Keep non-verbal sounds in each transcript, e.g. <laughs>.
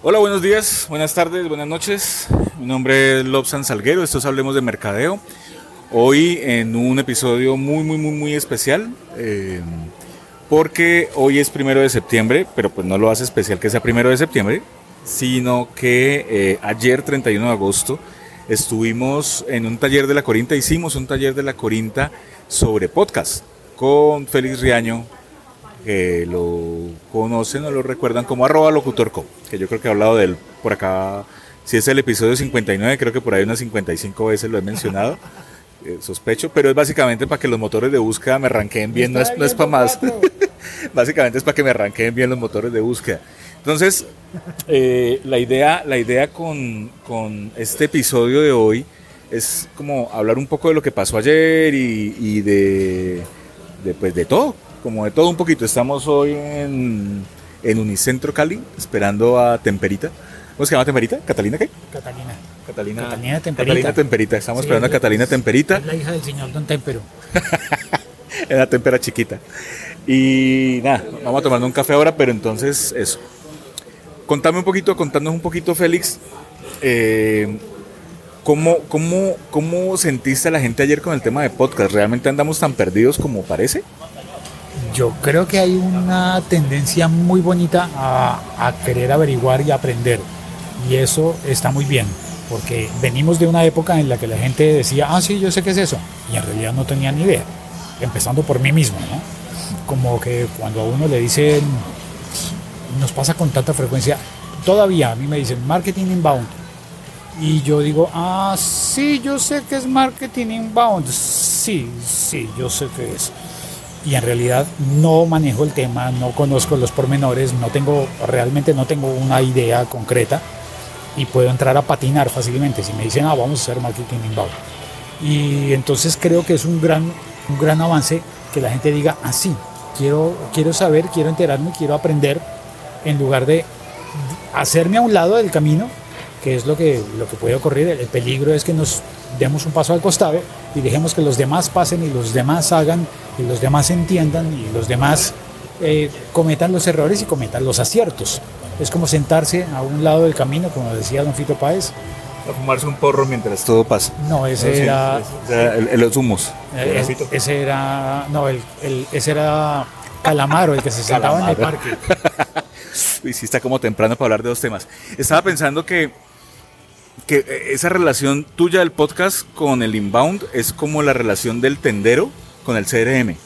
Hola, buenos días, buenas tardes, buenas noches. Mi nombre es Lobsan Salguero, estos Hablemos de Mercadeo. Hoy en un episodio muy, muy, muy, muy especial. eh, porque hoy es primero de septiembre, pero pues no lo hace especial que sea primero de septiembre, sino que eh, ayer, 31 de agosto, estuvimos en un taller de la Corinta, hicimos un taller de la Corinta sobre podcast con Félix Riaño, que lo conocen o lo recuerdan como arroba locutorco, que yo creo que he hablado de él por acá, si es el episodio 59, creo que por ahí unas 55 veces lo he mencionado, <laughs> eh, sospecho, pero es básicamente para que los motores de búsqueda me arranquen bien, no es, no es para más, <laughs> básicamente es para que me arranquen bien los motores de búsqueda. Entonces, eh, la idea, la idea con, con este episodio de hoy es como hablar un poco de lo que pasó ayer y, y de, de, pues, de todo, como de todo un poquito. Estamos hoy en, en Unicentro Cali, esperando a Temperita. ¿Cómo se llama Temperita? ¿Catalina qué? Catalina. Catalina, Catalina Temperita. Catalina Temperita. Estamos Sí, esperando a Catalina Temperita. Es la hija del señor Don Tempero. <laughs> en la tempera chiquita. Y nada, vamos a tomarnos un café ahora, pero entonces eso. Contame un poquito, contanos un poquito, Félix, eh, ¿cómo, cómo, ¿cómo sentiste a la gente ayer con el tema de podcast? ¿Realmente andamos tan perdidos como parece? Yo creo que hay una tendencia muy bonita a, querer averiguar y aprender. Y eso está muy bien, porque venimos de una época en la que la gente decía, ah, sí, yo sé qué es eso. Y en realidad no tenía ni idea. Empezando por mí mismo, ¿no? Como que cuando a uno le dicen, nos pasa con tanta frecuencia, todavía a mí me dicen marketing inbound. Y yo digo, ah, sí, yo sé que es marketing inbound. Sí, sí, yo sé que es. Y en realidad no manejo el tema, no conozco los pormenores, no tengo, realmente no tengo una idea concreta y puedo entrar a patinar fácilmente. Si me dicen, ah, vamos a hacer marketing inbound. Y entonces creo que es un gran, un gran avance que la gente diga, ah, sí, quiero, quiero saber, quiero enterarme, quiero aprender, en lugar de hacerme a un lado del camino, que es lo que, lo que puede ocurrir. El peligro es que nos demos un paso al costado y dejemos que los demás pasen y los demás hagan y los demás entiendan y los demás eh, cometan los errores y cometan los aciertos. Es como sentarse a un lado del camino, como decía don Fito Páez. A fumarse un porro mientras todo pasa. No, ese Sí, era... el- el- los humos. eh, ese era... No, el, el- ese era Calamaro, el que se sentaba en el parque. <laughs> Uy, sí está como temprano para hablar de dos temas. Estaba pensando que, que eh, esa relación tuya del podcast con el inbound es como la relación del tendero con el CRM.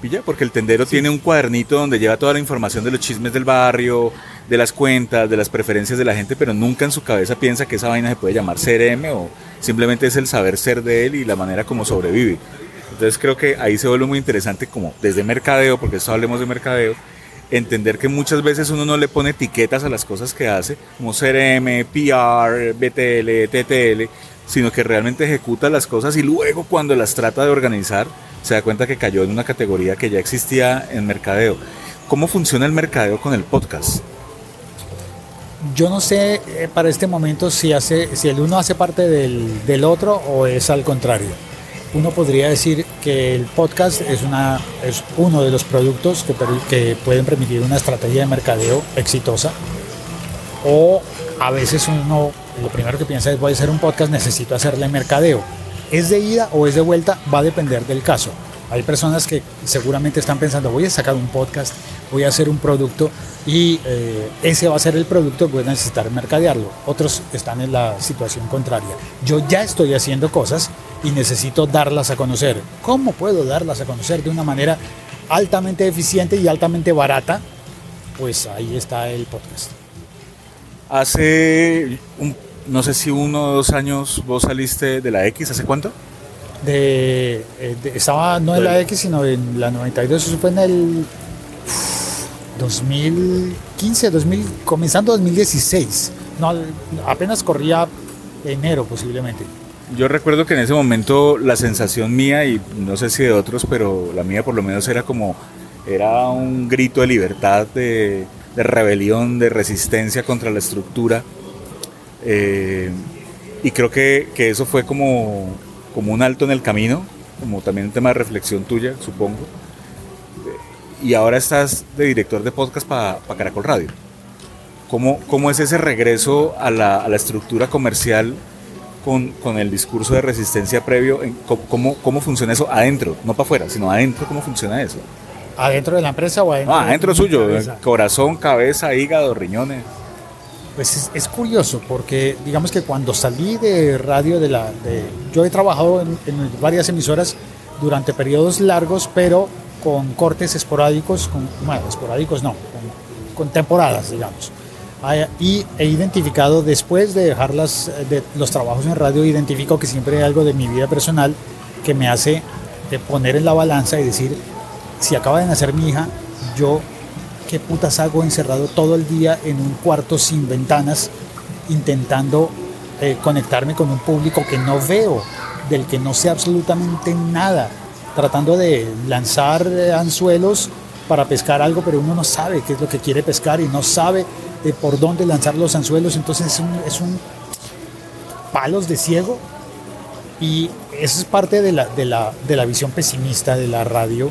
¿Pilla? Porque el tendero tiene un cuadernito donde lleva toda la información de los chismes del barrio, de las cuentas, de las preferencias de la gente, pero nunca en su cabeza piensa que esa vaina se puede llamar CRM o simplemente es el saber ser de él y la manera como sobrevive. Entonces creo que ahí se vuelve muy interesante como desde mercadeo, porque esto hablemos de mercadeo, entender que muchas veces uno no le pone etiquetas a las cosas que hace, como CRM, PR, BTL, TTL, sino que realmente ejecuta las cosas y luego cuando las trata de organizar se da cuenta que cayó en una categoría que ya existía en mercadeo. ¿Cómo funciona el mercadeo con el podcast? Yo no sé eh, para este momento si, hace, si el uno hace parte del, del otro o es al contrario. Uno podría decir que el podcast es, una, es uno de los productos que, que pueden permitir una estrategia de mercadeo exitosa. O a veces uno lo primero que piensa es voy a hacer un podcast, necesito hacerle mercadeo. ¿Es de ida o es de vuelta? Va a depender del caso. Hay personas que seguramente están pensando voy a sacar un podcast, voy a hacer un producto y eh, ese va a ser el producto, voy a necesitar mercadearlo. Otros están en la situación contraria. Yo ya estoy haciendo cosas y necesito darlas a conocer. ¿Cómo puedo darlas a conocer de una manera altamente eficiente y altamente barata? Pues ahí está el podcast. Hace, un- no sé si uno o dos años vos saliste de la X, ¿hace cuánto? De, eh, de- estaba no en la X, sino en la 92, eso fue en el 2015, 2000, comenzando 2016. No, apenas corría enero posiblemente. Yo recuerdo que en ese momento la sensación mía, y no sé si de otros, pero la mía por lo menos era como, era un grito de libertad, de, rebelión, de resistencia contra la estructura. Eh, y creo que, que eso fue como, como un alto en el camino, como también un tema de reflexión tuya, supongo. Y ahora estás de director de podcast para Caracol Radio. ¿Cómo, cómo es ese regreso a la, a la estructura comercial con, con, el discurso de resistencia previo? ¿Cómo, ¿Cómo funciona eso adentro? No para afuera, sino adentro, ¿cómo funciona eso? ¿Adentro de la empresa o adentro? No, adentro suyo, cabeza? corazón, cabeza, hígado, riñones. Pues es, es, curioso porque digamos que cuando salí de radio de la... De, yo he trabajado en, en, varias emisoras durante periodos largos, pero con cortes esporádicos, con, bueno, esporádicos no, con, con temporadas, digamos. Y he identificado, después de dejar los trabajos en radio, identifico que siempre hay algo de mi vida personal que me hace de poner en la balanza y decir, si acaba de nacer mi hija, yo qué putas hago encerrado todo el día en un cuarto sin ventanas, intentando eh, conectarme con un público que no veo, del que no sé absolutamente nada, tratando de lanzar anzuelos para pescar algo, pero uno no sabe qué es lo que quiere pescar y no sabe de por dónde lanzar los anzuelos, entonces es un, palos de ciego y eso es parte de la, de, la, de la visión pesimista de la radio,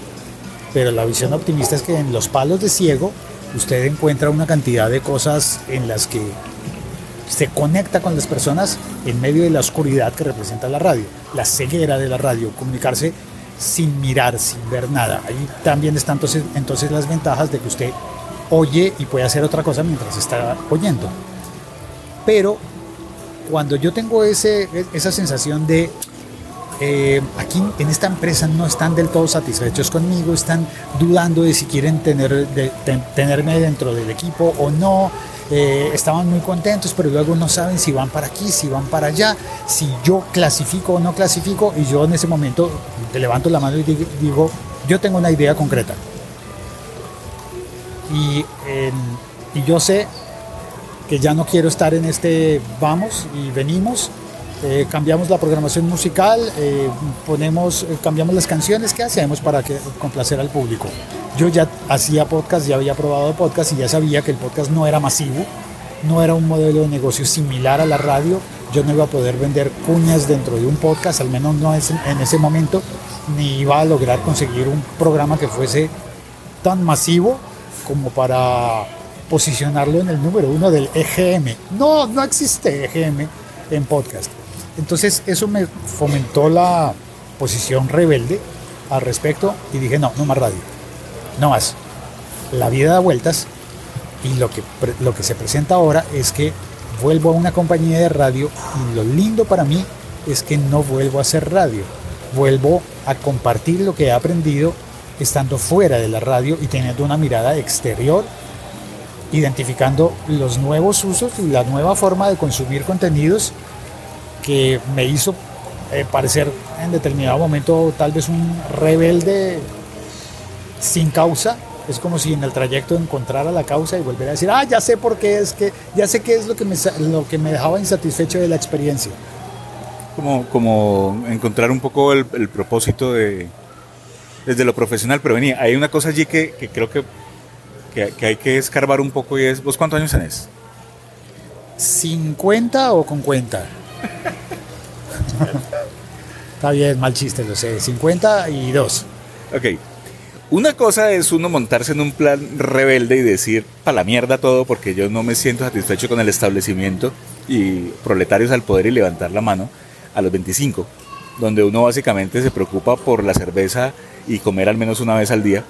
pero la visión optimista es que en los palos de ciego usted encuentra una cantidad de cosas en las que se conecta con las personas en medio de la oscuridad que representa la radio, la ceguera de la radio, comunicarse sin mirar, sin ver nada. Ahí también están entonces las ventajas de que usted oye y puede hacer otra cosa mientras está oyendo. Pero cuando yo tengo ese, esa sensación de eh, aquí en esta empresa no están del todo satisfechos conmigo, están dudando de si quieren tener, de, de, tenerme dentro del equipo o no, eh, estaban muy contentos, pero luego no saben si van para aquí, si van para allá, si yo clasifico o no clasifico, y yo en ese momento levanto la mano y digo, yo tengo una idea concreta. Y, y yo sé que ya no quiero estar en este vamos y venimos, eh, cambiamos la programación musical, eh, ponemos, eh, cambiamos las canciones, ¿qué hacemos para que, complacer al público? Yo ya hacía podcast, ya había probado podcast y ya sabía que el podcast no era masivo, no era un modelo de negocio similar a la radio, yo no iba a poder vender cuñas dentro de un podcast, al menos no en ese momento, ni iba a lograr conseguir un programa que fuese tan masivo como para posicionarlo en el número uno del EGM. No, no existe EGM en podcast. Entonces eso me fomentó la posición rebelde al respecto y dije, no, no más radio, no más. La vida da vueltas y lo que, lo que se presenta ahora es que vuelvo a una compañía de radio y lo lindo para mí es que no vuelvo a hacer radio, vuelvo a compartir lo que he aprendido estando fuera de la radio y teniendo una mirada exterior, identificando los nuevos usos y la nueva forma de consumir contenidos que me hizo eh, parecer en determinado momento tal vez un rebelde sin causa. Es como si en el trayecto encontrara la causa y volviera a decir, ah, ya sé por qué es que, ya sé qué es lo que me, lo que me dejaba insatisfecho de la experiencia. Como, como encontrar un poco el propósito de, desde lo profesional, pero venía, hay una cosa allí que, que creo que, que, que, hay que escarbar un poco y es, ¿vos cuántos años tenés? ¿50 o con cuenta? Está bien, mal chiste, lo sé. 52. Ok. Una cosa es uno montarse en un plan rebelde y decir, para la mierda todo, porque yo no me siento satisfecho con el establecimiento y proletarios al poder y levantar la mano a los 25, donde uno básicamente se preocupa por la cerveza y comer al menos una vez al día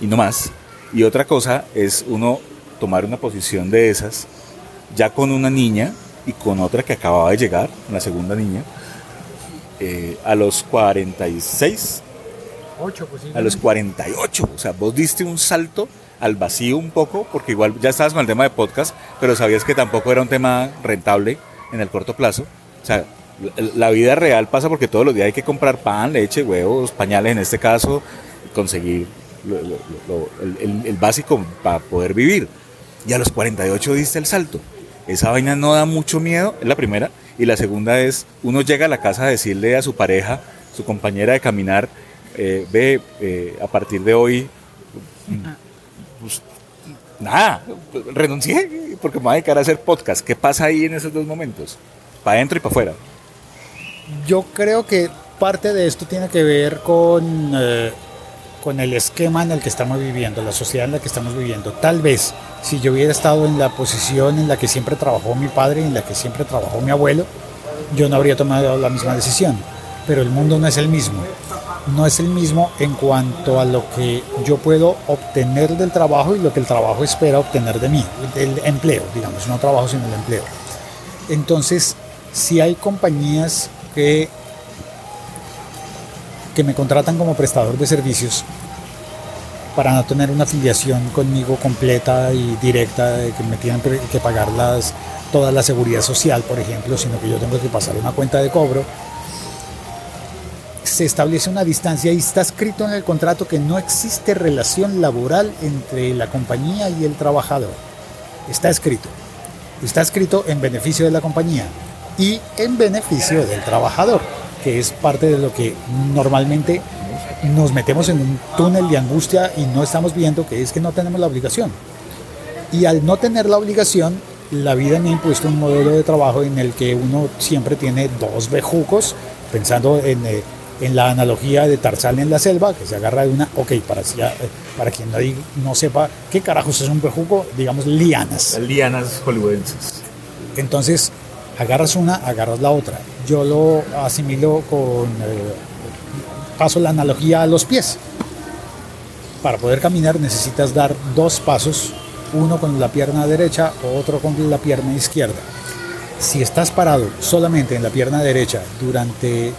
y no más. Y otra cosa es uno tomar una posición de esas ya con una niña y con otra que acababa de llegar, la segunda niña, eh, a los 46. 8, a los 48. O sea, vos diste un salto al vacío un poco, porque igual ya estabas con el tema de podcast, pero sabías que tampoco era un tema rentable en el corto plazo. O sea, la vida real pasa porque todos los días hay que comprar pan, leche, huevos, pañales en este caso, conseguir el, básico para poder vivir. Y a los 48 diste el salto. Esa vaina no da mucho miedo, es la primera. Y la segunda es, uno llega a la casa a decirle a su pareja, su compañera de caminar, eh, ve, eh, a partir de hoy, pues, nada, renuncié porque me voy a dedicar a hacer podcast. ¿Qué pasa ahí en esos dos momentos? Para adentro y para afuera. Yo creo que parte de esto tiene que ver con, eh, con el esquema en el que estamos viviendo, la sociedad en la que estamos viviendo. Tal vez si yo hubiera estado en la posición en la que siempre trabajó mi padre, en la que siempre trabajó mi abuelo, yo no habría tomado la misma decisión. Pero el mundo no es el mismo. No es el mismo en cuanto a lo que yo puedo obtener del trabajo y lo que el trabajo espera obtener de mí, del empleo, digamos, no trabajo sino el empleo. Entonces, si hay compañías que me contratan como prestador de servicios para no tener una afiliación conmigo completa y directa, que me tienen que pagar las, toda la seguridad social, por ejemplo, sino que yo tengo que pasar una cuenta de cobro. Se establece una distancia y está escrito en el contrato que no existe relación laboral entre la compañía y el trabajador. Está escrito. Está escrito en beneficio de la compañía y en beneficio del trabajador que es parte de lo que normalmente nos metemos en un túnel de angustia y no estamos viendo, que es que no tenemos la obligación. Y al no tener la obligación, la vida me ha impuesto un modelo de trabajo en el que uno siempre tiene dos bejucos, pensando en, eh, en la analogía de Tarzán en la selva, que se agarra de una, ok, para, para quien no, no sepa qué carajos es un bejuco, digamos lianas. Lianas hollywoodenses. Entonces, agarras una, agarras la otra yo lo asimilo con, eh, paso la analogía a los pies. Para poder caminar necesitas dar dos pasos, uno con la pierna derecha, otro con la pierna izquierda. Si estás parado solamente en la pierna derecha durante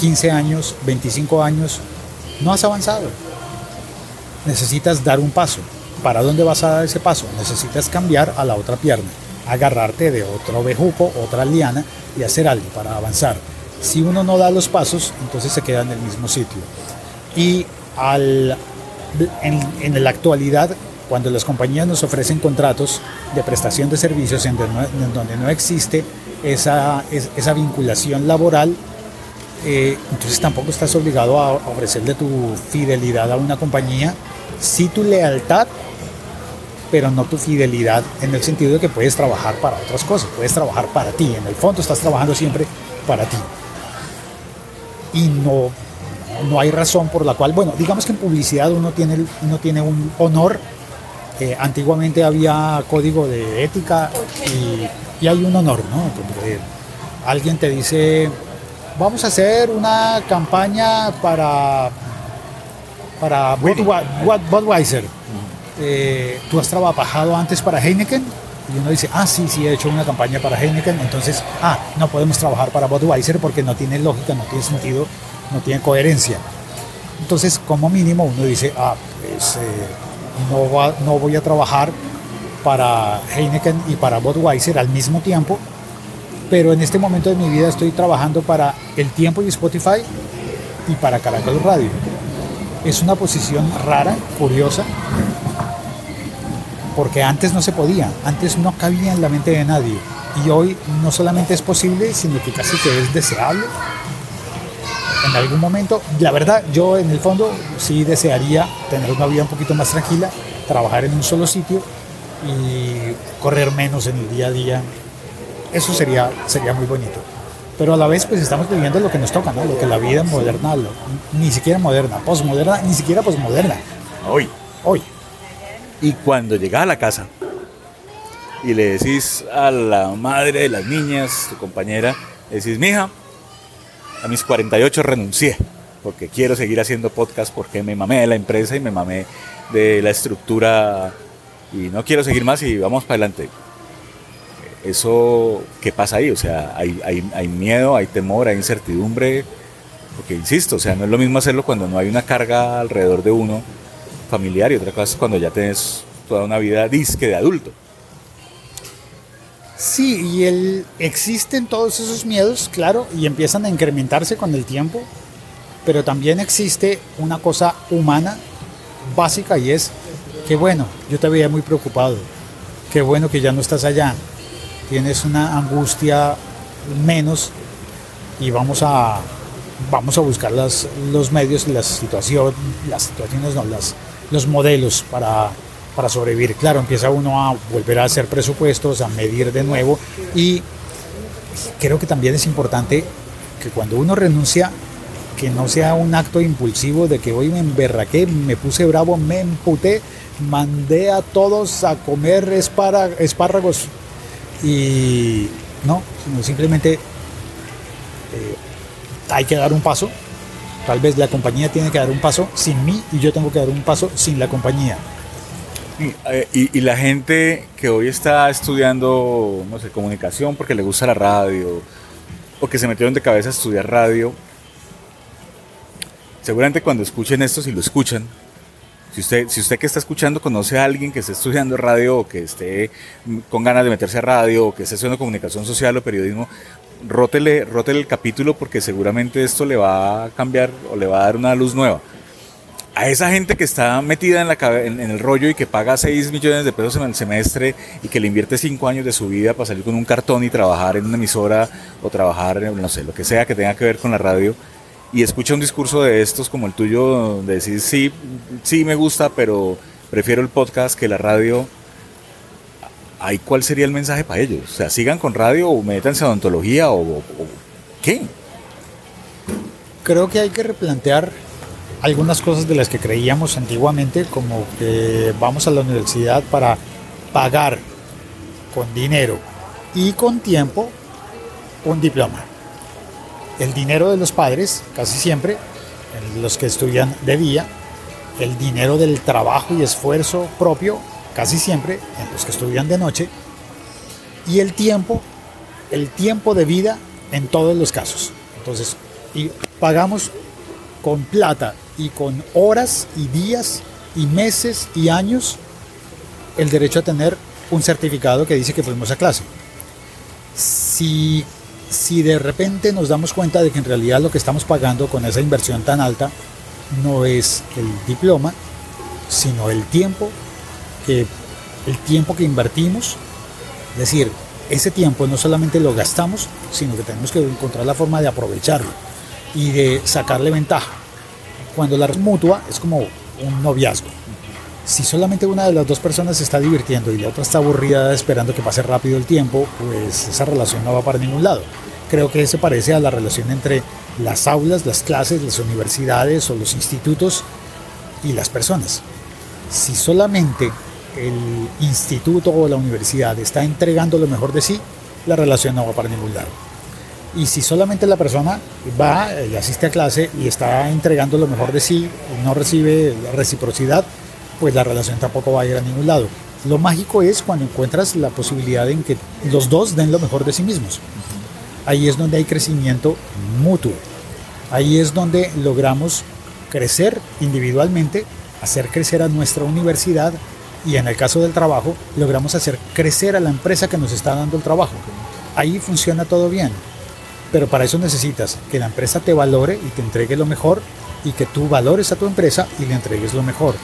15 años, 25 años, no has avanzado. Necesitas dar un paso. ¿Para dónde vas a dar ese paso? Necesitas cambiar a la otra pierna agarrarte de otro bejuco, otra liana y hacer algo para avanzar. Si uno no da los pasos, entonces se queda en el mismo sitio. Y al, en, la actualidad, cuando las compañías nos ofrecen contratos de prestación de servicios en, donde no existe esa, esa vinculación laboral, eh, entonces tampoco estás obligado a ofrecerle tu fidelidad a una compañía, si tu lealtad pero no tu fidelidad en el sentido de que puedes trabajar para otras cosas, puedes trabajar para ti, en el fondo estás trabajando siempre para ti. Y no, no hay razón por la cual, bueno, digamos que en publicidad uno tiene, uno tiene un honor, eh, antiguamente había código de ética y, hay un honor, ¿no? alguien te dice, vamos a hacer una campaña para, para Budweiser eh, tú has trabajado antes para Heineken y uno dice, ah, sí, sí, he hecho una campaña para Heineken, entonces, ah, no podemos trabajar para Budweiser porque no tiene lógica, no tiene sentido, no tiene coherencia. Entonces, como mínimo, uno dice, ah, pues eh, no, no voy a trabajar para Heineken y para Budweiser al mismo tiempo, pero en este momento de mi vida estoy trabajando para El Tiempo y Spotify y para Caracol Radio. Es una posición rara, curiosa, porque antes no se podía, antes no cabía en la mente de nadie. Y hoy no solamente es posible, sino que casi que es deseable. En algún momento, la verdad, yo en el fondo sí desearía tener una vida un poquito más tranquila, trabajar en un solo sitio y correr menos en el día a día. Eso sería, sería muy bonito. Pero a la vez, pues estamos viviendo lo que nos toca, ¿no? Lo que la vida moderna, ni siquiera moderna, posmoderna, ni siquiera posmoderna. Hoy. Hoy. Y cuando llegas a la casa y le decís a la madre de las niñas, tu compañera, le decís, mija, a mis 48 renuncié porque quiero seguir haciendo podcast porque me mamé de la empresa y me mamé de la estructura y no quiero seguir más y vamos para adelante. Eso, ¿qué pasa ahí? O sea, hay, hay, miedo, hay temor, hay incertidumbre, porque insisto, o sea, no es lo mismo hacerlo cuando no hay una carga alrededor de uno familiar y otra cosa es cuando ya tienes toda una vida disque de adulto. Sí, y existen todos esos miedos, claro, y empiezan a incrementarse con el tiempo, pero también existe una cosa humana básica y es que bueno, yo te veía muy preocupado, qué bueno que ya no estás allá, tienes una angustia menos y vamos a vamos a buscar las, los medios, las situaciones, las situaciones, no, las, los modelos para, para sobrevivir. Claro, empieza uno a volver a hacer presupuestos, a medir de nuevo y creo que también es importante que cuando uno renuncia que no sea un acto impulsivo de que hoy me emberraqué, me puse bravo, me emputé, mandé a todos a comer espárragos y no, simplemente eh, hay que dar un paso. Tal vez la compañía tiene que dar un paso sin mí y yo tengo que dar un paso sin la compañía. Eh, y, la gente que hoy está estudiando, no sé, comunicación porque le gusta la radio, o que se metieron de cabeza a estudiar radio, seguramente cuando escuchen esto, si lo escuchan, si usted, si usted que está escuchando conoce a alguien que esté estudiando radio o que esté con ganas de meterse a radio o que esté estudiando comunicación social o periodismo, rótele, rótele el capítulo porque seguramente esto le va a cambiar o le va a dar una luz nueva. A esa gente que está metida en, la, en, el rollo y que paga 6 millones de pesos en el semestre y que le invierte 5 años de su vida para salir con un cartón y trabajar en una emisora o trabajar en, no sé, lo que sea que tenga que ver con la radio y escucha un discurso de estos como el tuyo, de decir, sí, sí me gusta, pero prefiero el podcast que la radio, ¿ahí cuál sería el mensaje para ellos? O sea, sigan con radio o métanse a odontología o, o qué? Creo que hay que replantear algunas cosas de las que creíamos antiguamente, como que vamos a la universidad para pagar con dinero y con tiempo un diploma. El dinero de los padres, casi siempre, los que estudian de día, el dinero del trabajo y esfuerzo propio, casi siempre, en los que estudian de noche, y el tiempo, el tiempo de vida en todos los casos. Entonces, y pagamos con plata y con horas y días y meses y años el derecho a tener un certificado que dice que fuimos a clase. Si, si de repente nos damos cuenta de que en realidad lo que estamos pagando con esa inversión tan alta no es el diploma, sino el tiempo que, el tiempo que invertimos, es decir, ese tiempo no solamente lo gastamos, sino que tenemos que encontrar la forma de aprovecharlo y de sacarle ventaja cuando la mutua es como un noviazgo. Si solamente una de las dos personas se está divirtiendo y la otra está aburrida esperando que pase rápido el tiempo, pues esa relación no va para ningún lado. Creo que se parece a la relación entre las aulas, las clases, las universidades o los institutos y las personas. Si solamente el instituto o la universidad está entregando lo mejor de sí, la relación no va para ningún lado. Y si solamente la persona va y asiste a clase y está entregando lo mejor de sí, no recibe reciprocidad, pues la relación tampoco va a ir a ningún lado. Lo mágico es cuando encuentras la posibilidad en que los dos den lo mejor de sí mismos. Ahí es donde hay crecimiento mutuo. Ahí es donde logramos crecer individualmente, hacer crecer a nuestra universidad y en el caso del trabajo, logramos hacer crecer a la empresa que nos está dando el trabajo. Ahí funciona todo bien. Pero para eso necesitas que la empresa te valore y te entregue lo mejor y que tú valores a tu empresa y le entregues lo mejor.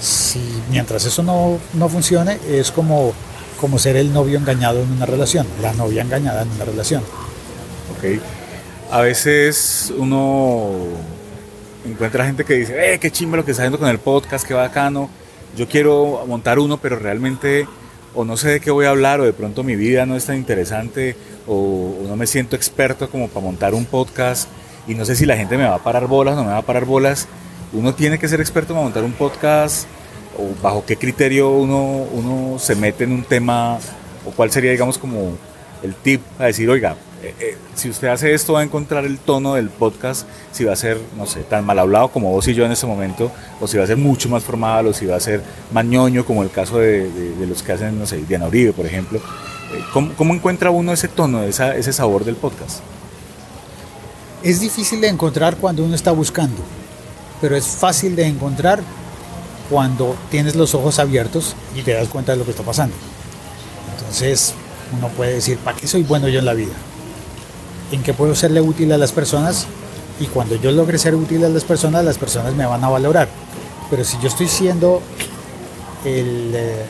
Si mientras eso no, no funcione, es como, como ser el novio engañado en una relación, la novia engañada en una relación. Ok. A veces uno encuentra gente que dice, eh, qué chimba lo que está haciendo con el podcast, qué bacano. Yo quiero montar uno, pero realmente o no sé de qué voy a hablar, o de pronto mi vida no es tan interesante, o, no me siento experto como para montar un podcast, y no sé si la gente me va a parar bolas o no me va a parar bolas. Uno tiene que ser experto para montar un podcast, o bajo qué criterio uno, uno se mete en un tema, o cuál sería, digamos, como el tip a decir, oiga, eh, eh, si usted hace esto va a encontrar el tono del podcast, si va a ser, no sé, tan mal hablado como vos y yo en este momento, o si va a ser mucho más formal, o si va a ser mañoño como el caso de, los que hacen, no sé, Diana Uribe, por ejemplo. Eh, ¿Cómo, encuentra uno ese tono, ese sabor del podcast? Es difícil de encontrar cuando uno está buscando, pero es fácil de encontrar cuando tienes los ojos abiertos y te das cuenta de lo que está pasando. Entonces uno puede decir, ¿para qué soy bueno yo en la vida? En qué puedo serle útil a las personas y cuando yo logre ser útil a las personas, las personas me van a valorar. Pero si yo estoy siendo el, eh,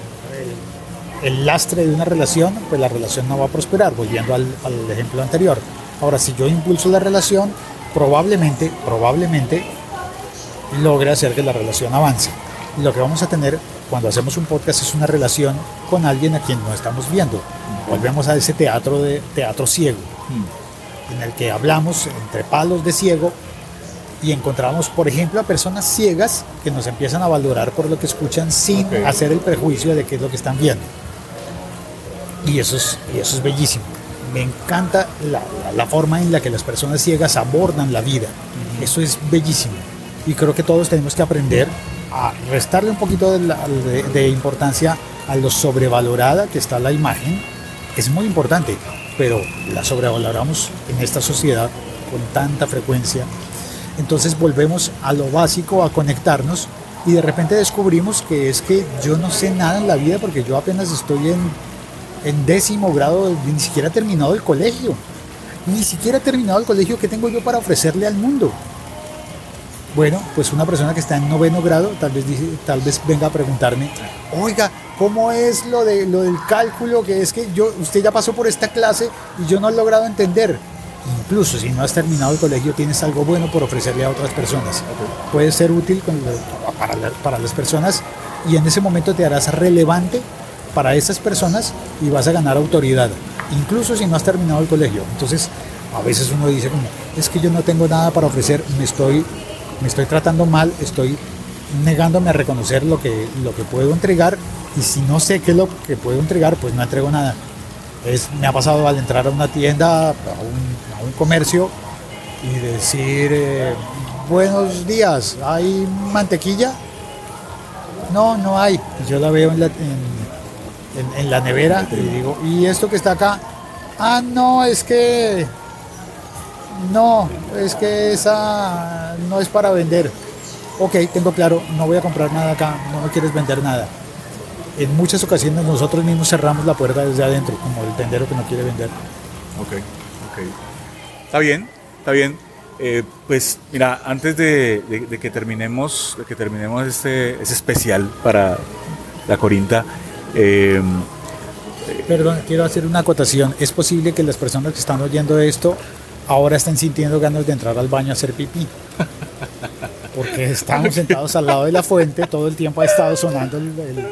el, lastre de una relación, pues la relación no va a prosperar, volviendo al, al ejemplo anterior. Ahora, si yo impulso la relación, probablemente, probablemente logre hacer que la relación avance. Lo que vamos a tener cuando hacemos un podcast es una relación con alguien a quien no estamos viendo. Volvemos a ese teatro de teatro ciego. En el que hablamos entre palos de ciego y encontramos, por ejemplo, a personas ciegas que nos empiezan a valorar por lo que escuchan sin Ok. hacer el prejuicio de qué es lo que están viendo. Y eso es, y eso es bellísimo. Me encanta la, la- la forma en la que las personas ciegas abordan la vida. Eso es bellísimo. Y creo que todos tenemos que aprender a restarle un poquito de, la- de- de importancia a lo sobrevalorada que está la imagen. Es muy importante, pero la sobrevaloramos en esta sociedad con tanta frecuencia. Entonces volvemos a lo básico, a conectarnos y de repente descubrimos que es que yo no sé nada en la vida porque yo apenas estoy en, décimo grado, ni siquiera he terminado el colegio. Ni siquiera he terminado el colegio, ¿qué tengo yo para ofrecerle al mundo? Bueno, pues una persona que está en noveno grado tal vez, dice, tal vez venga a preguntarme, oiga, ¿cómo es lo, de, lo del cálculo? Que es que yo, usted ya pasó por esta clase y yo no he logrado entender. Incluso si no has terminado el colegio, tienes algo bueno por ofrecerle a otras personas. Puede ser útil con lo- para, la- para las personas y en ese momento te harás relevante para esas personas y vas a ganar autoridad, incluso si no has terminado el colegio. Entonces, a veces uno dice como, es que yo no tengo nada para ofrecer, me estoy, me estoy tratando mal, estoy negándome a reconocer lo que, lo que puedo entregar y si no sé qué es lo que puedo entregar, pues no entrego nada. Es, me ha pasado al entrar a una tienda, a un, comercio y decir, eh, buenos días, ¿hay mantequilla? No, no hay. Yo la veo en la, en la nevera y digo, ¿y esto que está acá? Ah, no, es que... No, es que esa no es para vender. Ok, tengo claro, no voy a comprar nada acá, no me quieres vender nada. En muchas ocasiones nosotros mismos cerramos la puerta desde adentro, como el tendero que no quiere vender. Ok, ok. Está bien, está bien. Eh, pues mira, antes de, de- de que terminemos, de que terminemos este, especial para la Corinta, eh, Perdón, quiero hacer una acotación. Es posible que las personas que están oyendo esto ahora estén sintiendo ganas de entrar al baño a hacer pipí. Porque estamos <laughs> sentados al lado de la fuente, todo el tiempo ha estado sonando el, el-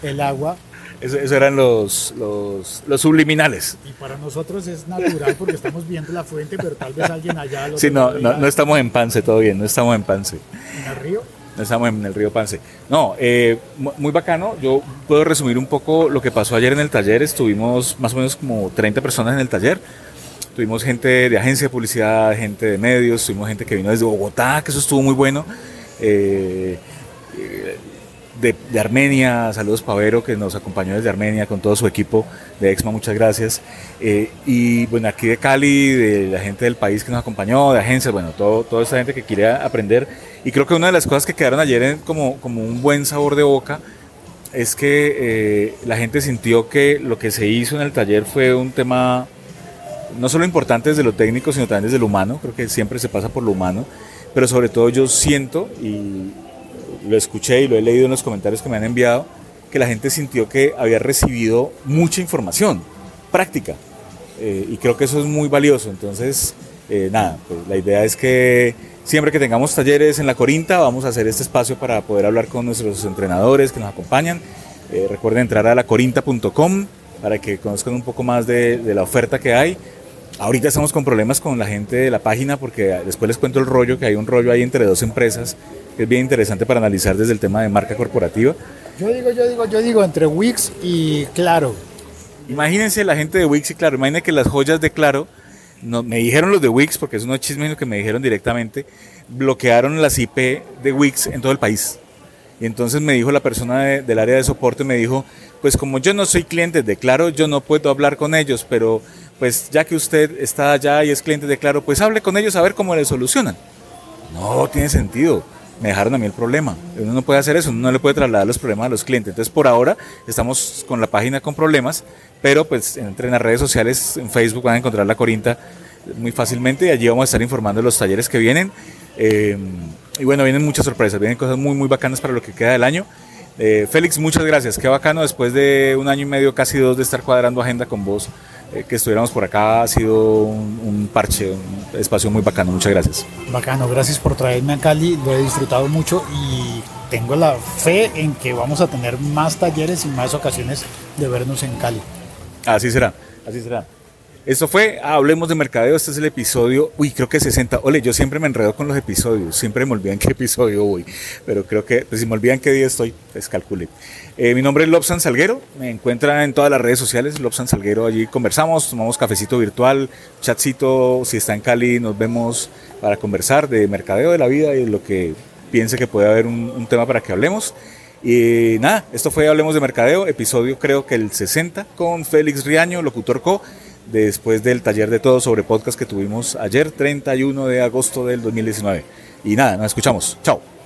el agua eso, eso eran los, los, los subliminales. y para nosotros es natural porque estamos viendo la fuente, pero tal vez alguien allá al otro Sí, no, no, no estamos en Pance, todo bien, no estamos en Pance. en el río. No estamos en el río Pance. No, eh, mu- muy bacano. Yo puedo resumir un poco lo que pasó ayer en el taller. Estuvimos más o menos como 30 personas en el taller. Tuvimos gente de agencia de publicidad, gente de medios, tuvimos gente que vino desde Bogotá, que eso estuvo muy bueno. Eh, eh, de, Armenia, saludos Pavero, que nos acompañó desde Armenia con todo su equipo de Exma, muchas gracias. Eh, y bueno, aquí de Cali, de la gente del país que nos acompañó, de agencias, bueno, todo, toda esta gente que quiere aprender. Y creo que una de las cosas que quedaron ayer como, como un buen sabor de boca es que la gente sintió que lo que se hizo en el taller fue un tema no solo importante desde lo técnico, sino también desde lo humano. Creo que siempre se pasa por lo humano. Pero sobre todo yo siento, y lo escuché y lo he leído en los comentarios que me han enviado, que la gente sintió que había recibido mucha información práctica. Eh, y creo que eso es muy valioso. Entonces, eh, nada, pues la idea es que siempre que tengamos talleres en la Corinta, vamos a hacer este espacio para poder hablar con nuestros entrenadores que nos acompañan. Eh, recuerden entrar a lacorinta.com para que conozcan un poco más de, de la oferta que hay. Ahorita estamos con problemas con la gente de la página porque después les cuento el rollo, que hay un rollo ahí entre dos empresas que es bien interesante para analizar desde el tema de marca corporativa. Yo digo, yo digo, yo digo, entre Wix y Claro. Imagínense la gente de Wix y Claro, imagínense que las joyas de Claro, no, me dijeron los de Wix, porque es unos chismes que me dijeron directamente, bloquearon las IP de Wix en todo el país. Y entonces me dijo la persona de- del área de soporte, me dijo, pues como yo no soy cliente de Claro, yo no puedo hablar con ellos, pero pues ya que usted está allá y es cliente de Claro, pues hable con ellos a ver cómo le solucionan. No tiene sentido. Me dejaron a mí el problema. Uno no puede hacer eso, uno no le puede trasladar los problemas a los clientes. Entonces, por ahora estamos con la página con problemas, pero pues entren a redes sociales, en Facebook van a encontrar la Corinta muy fácilmente y allí vamos a estar informando de los talleres que vienen. Eh, y bueno, vienen muchas sorpresas, vienen cosas muy, muy bacanas para lo que queda del año. Eh, Félix, muchas gracias. Qué bacano después de un año y medio, casi dos, de estar cuadrando agenda con vos, que estuviéramos por acá. Ha sido un, un parche, un espacio muy bacano. Muchas gracias. Bacano, gracias por traerme a Cali, lo he disfrutado mucho y tengo la fe en que vamos a tener más talleres y más ocasiones de vernos en Cali. Así será, así será. Esto fue Hablemos de Mercadeo. Este es el episodio, uy, creo que 60. Ole, yo siempre me enredo con los episodios. Siempre me olvidan qué episodio voy. Pero creo que, pues si me olvidan qué día estoy, pues calculé. Eh, mi nombre es Lobsan Salguero. Me encuentran en todas las redes sociales. Lobsan Salguero. Allí conversamos, tomamos cafecito virtual, chatcito. Si está en Cali, nos vemos para conversar de mercadeo de la vida y de lo que piense que puede haber un, un tema para que hablemos. Y nada, esto fue Hablemos de Mercadeo, episodio creo que el 60 con Félix Riaño, locutor co después del taller de todo sobre podcast que tuvimos ayer, 31 de agosto del 2019. Y nada, nos escuchamos. Chao.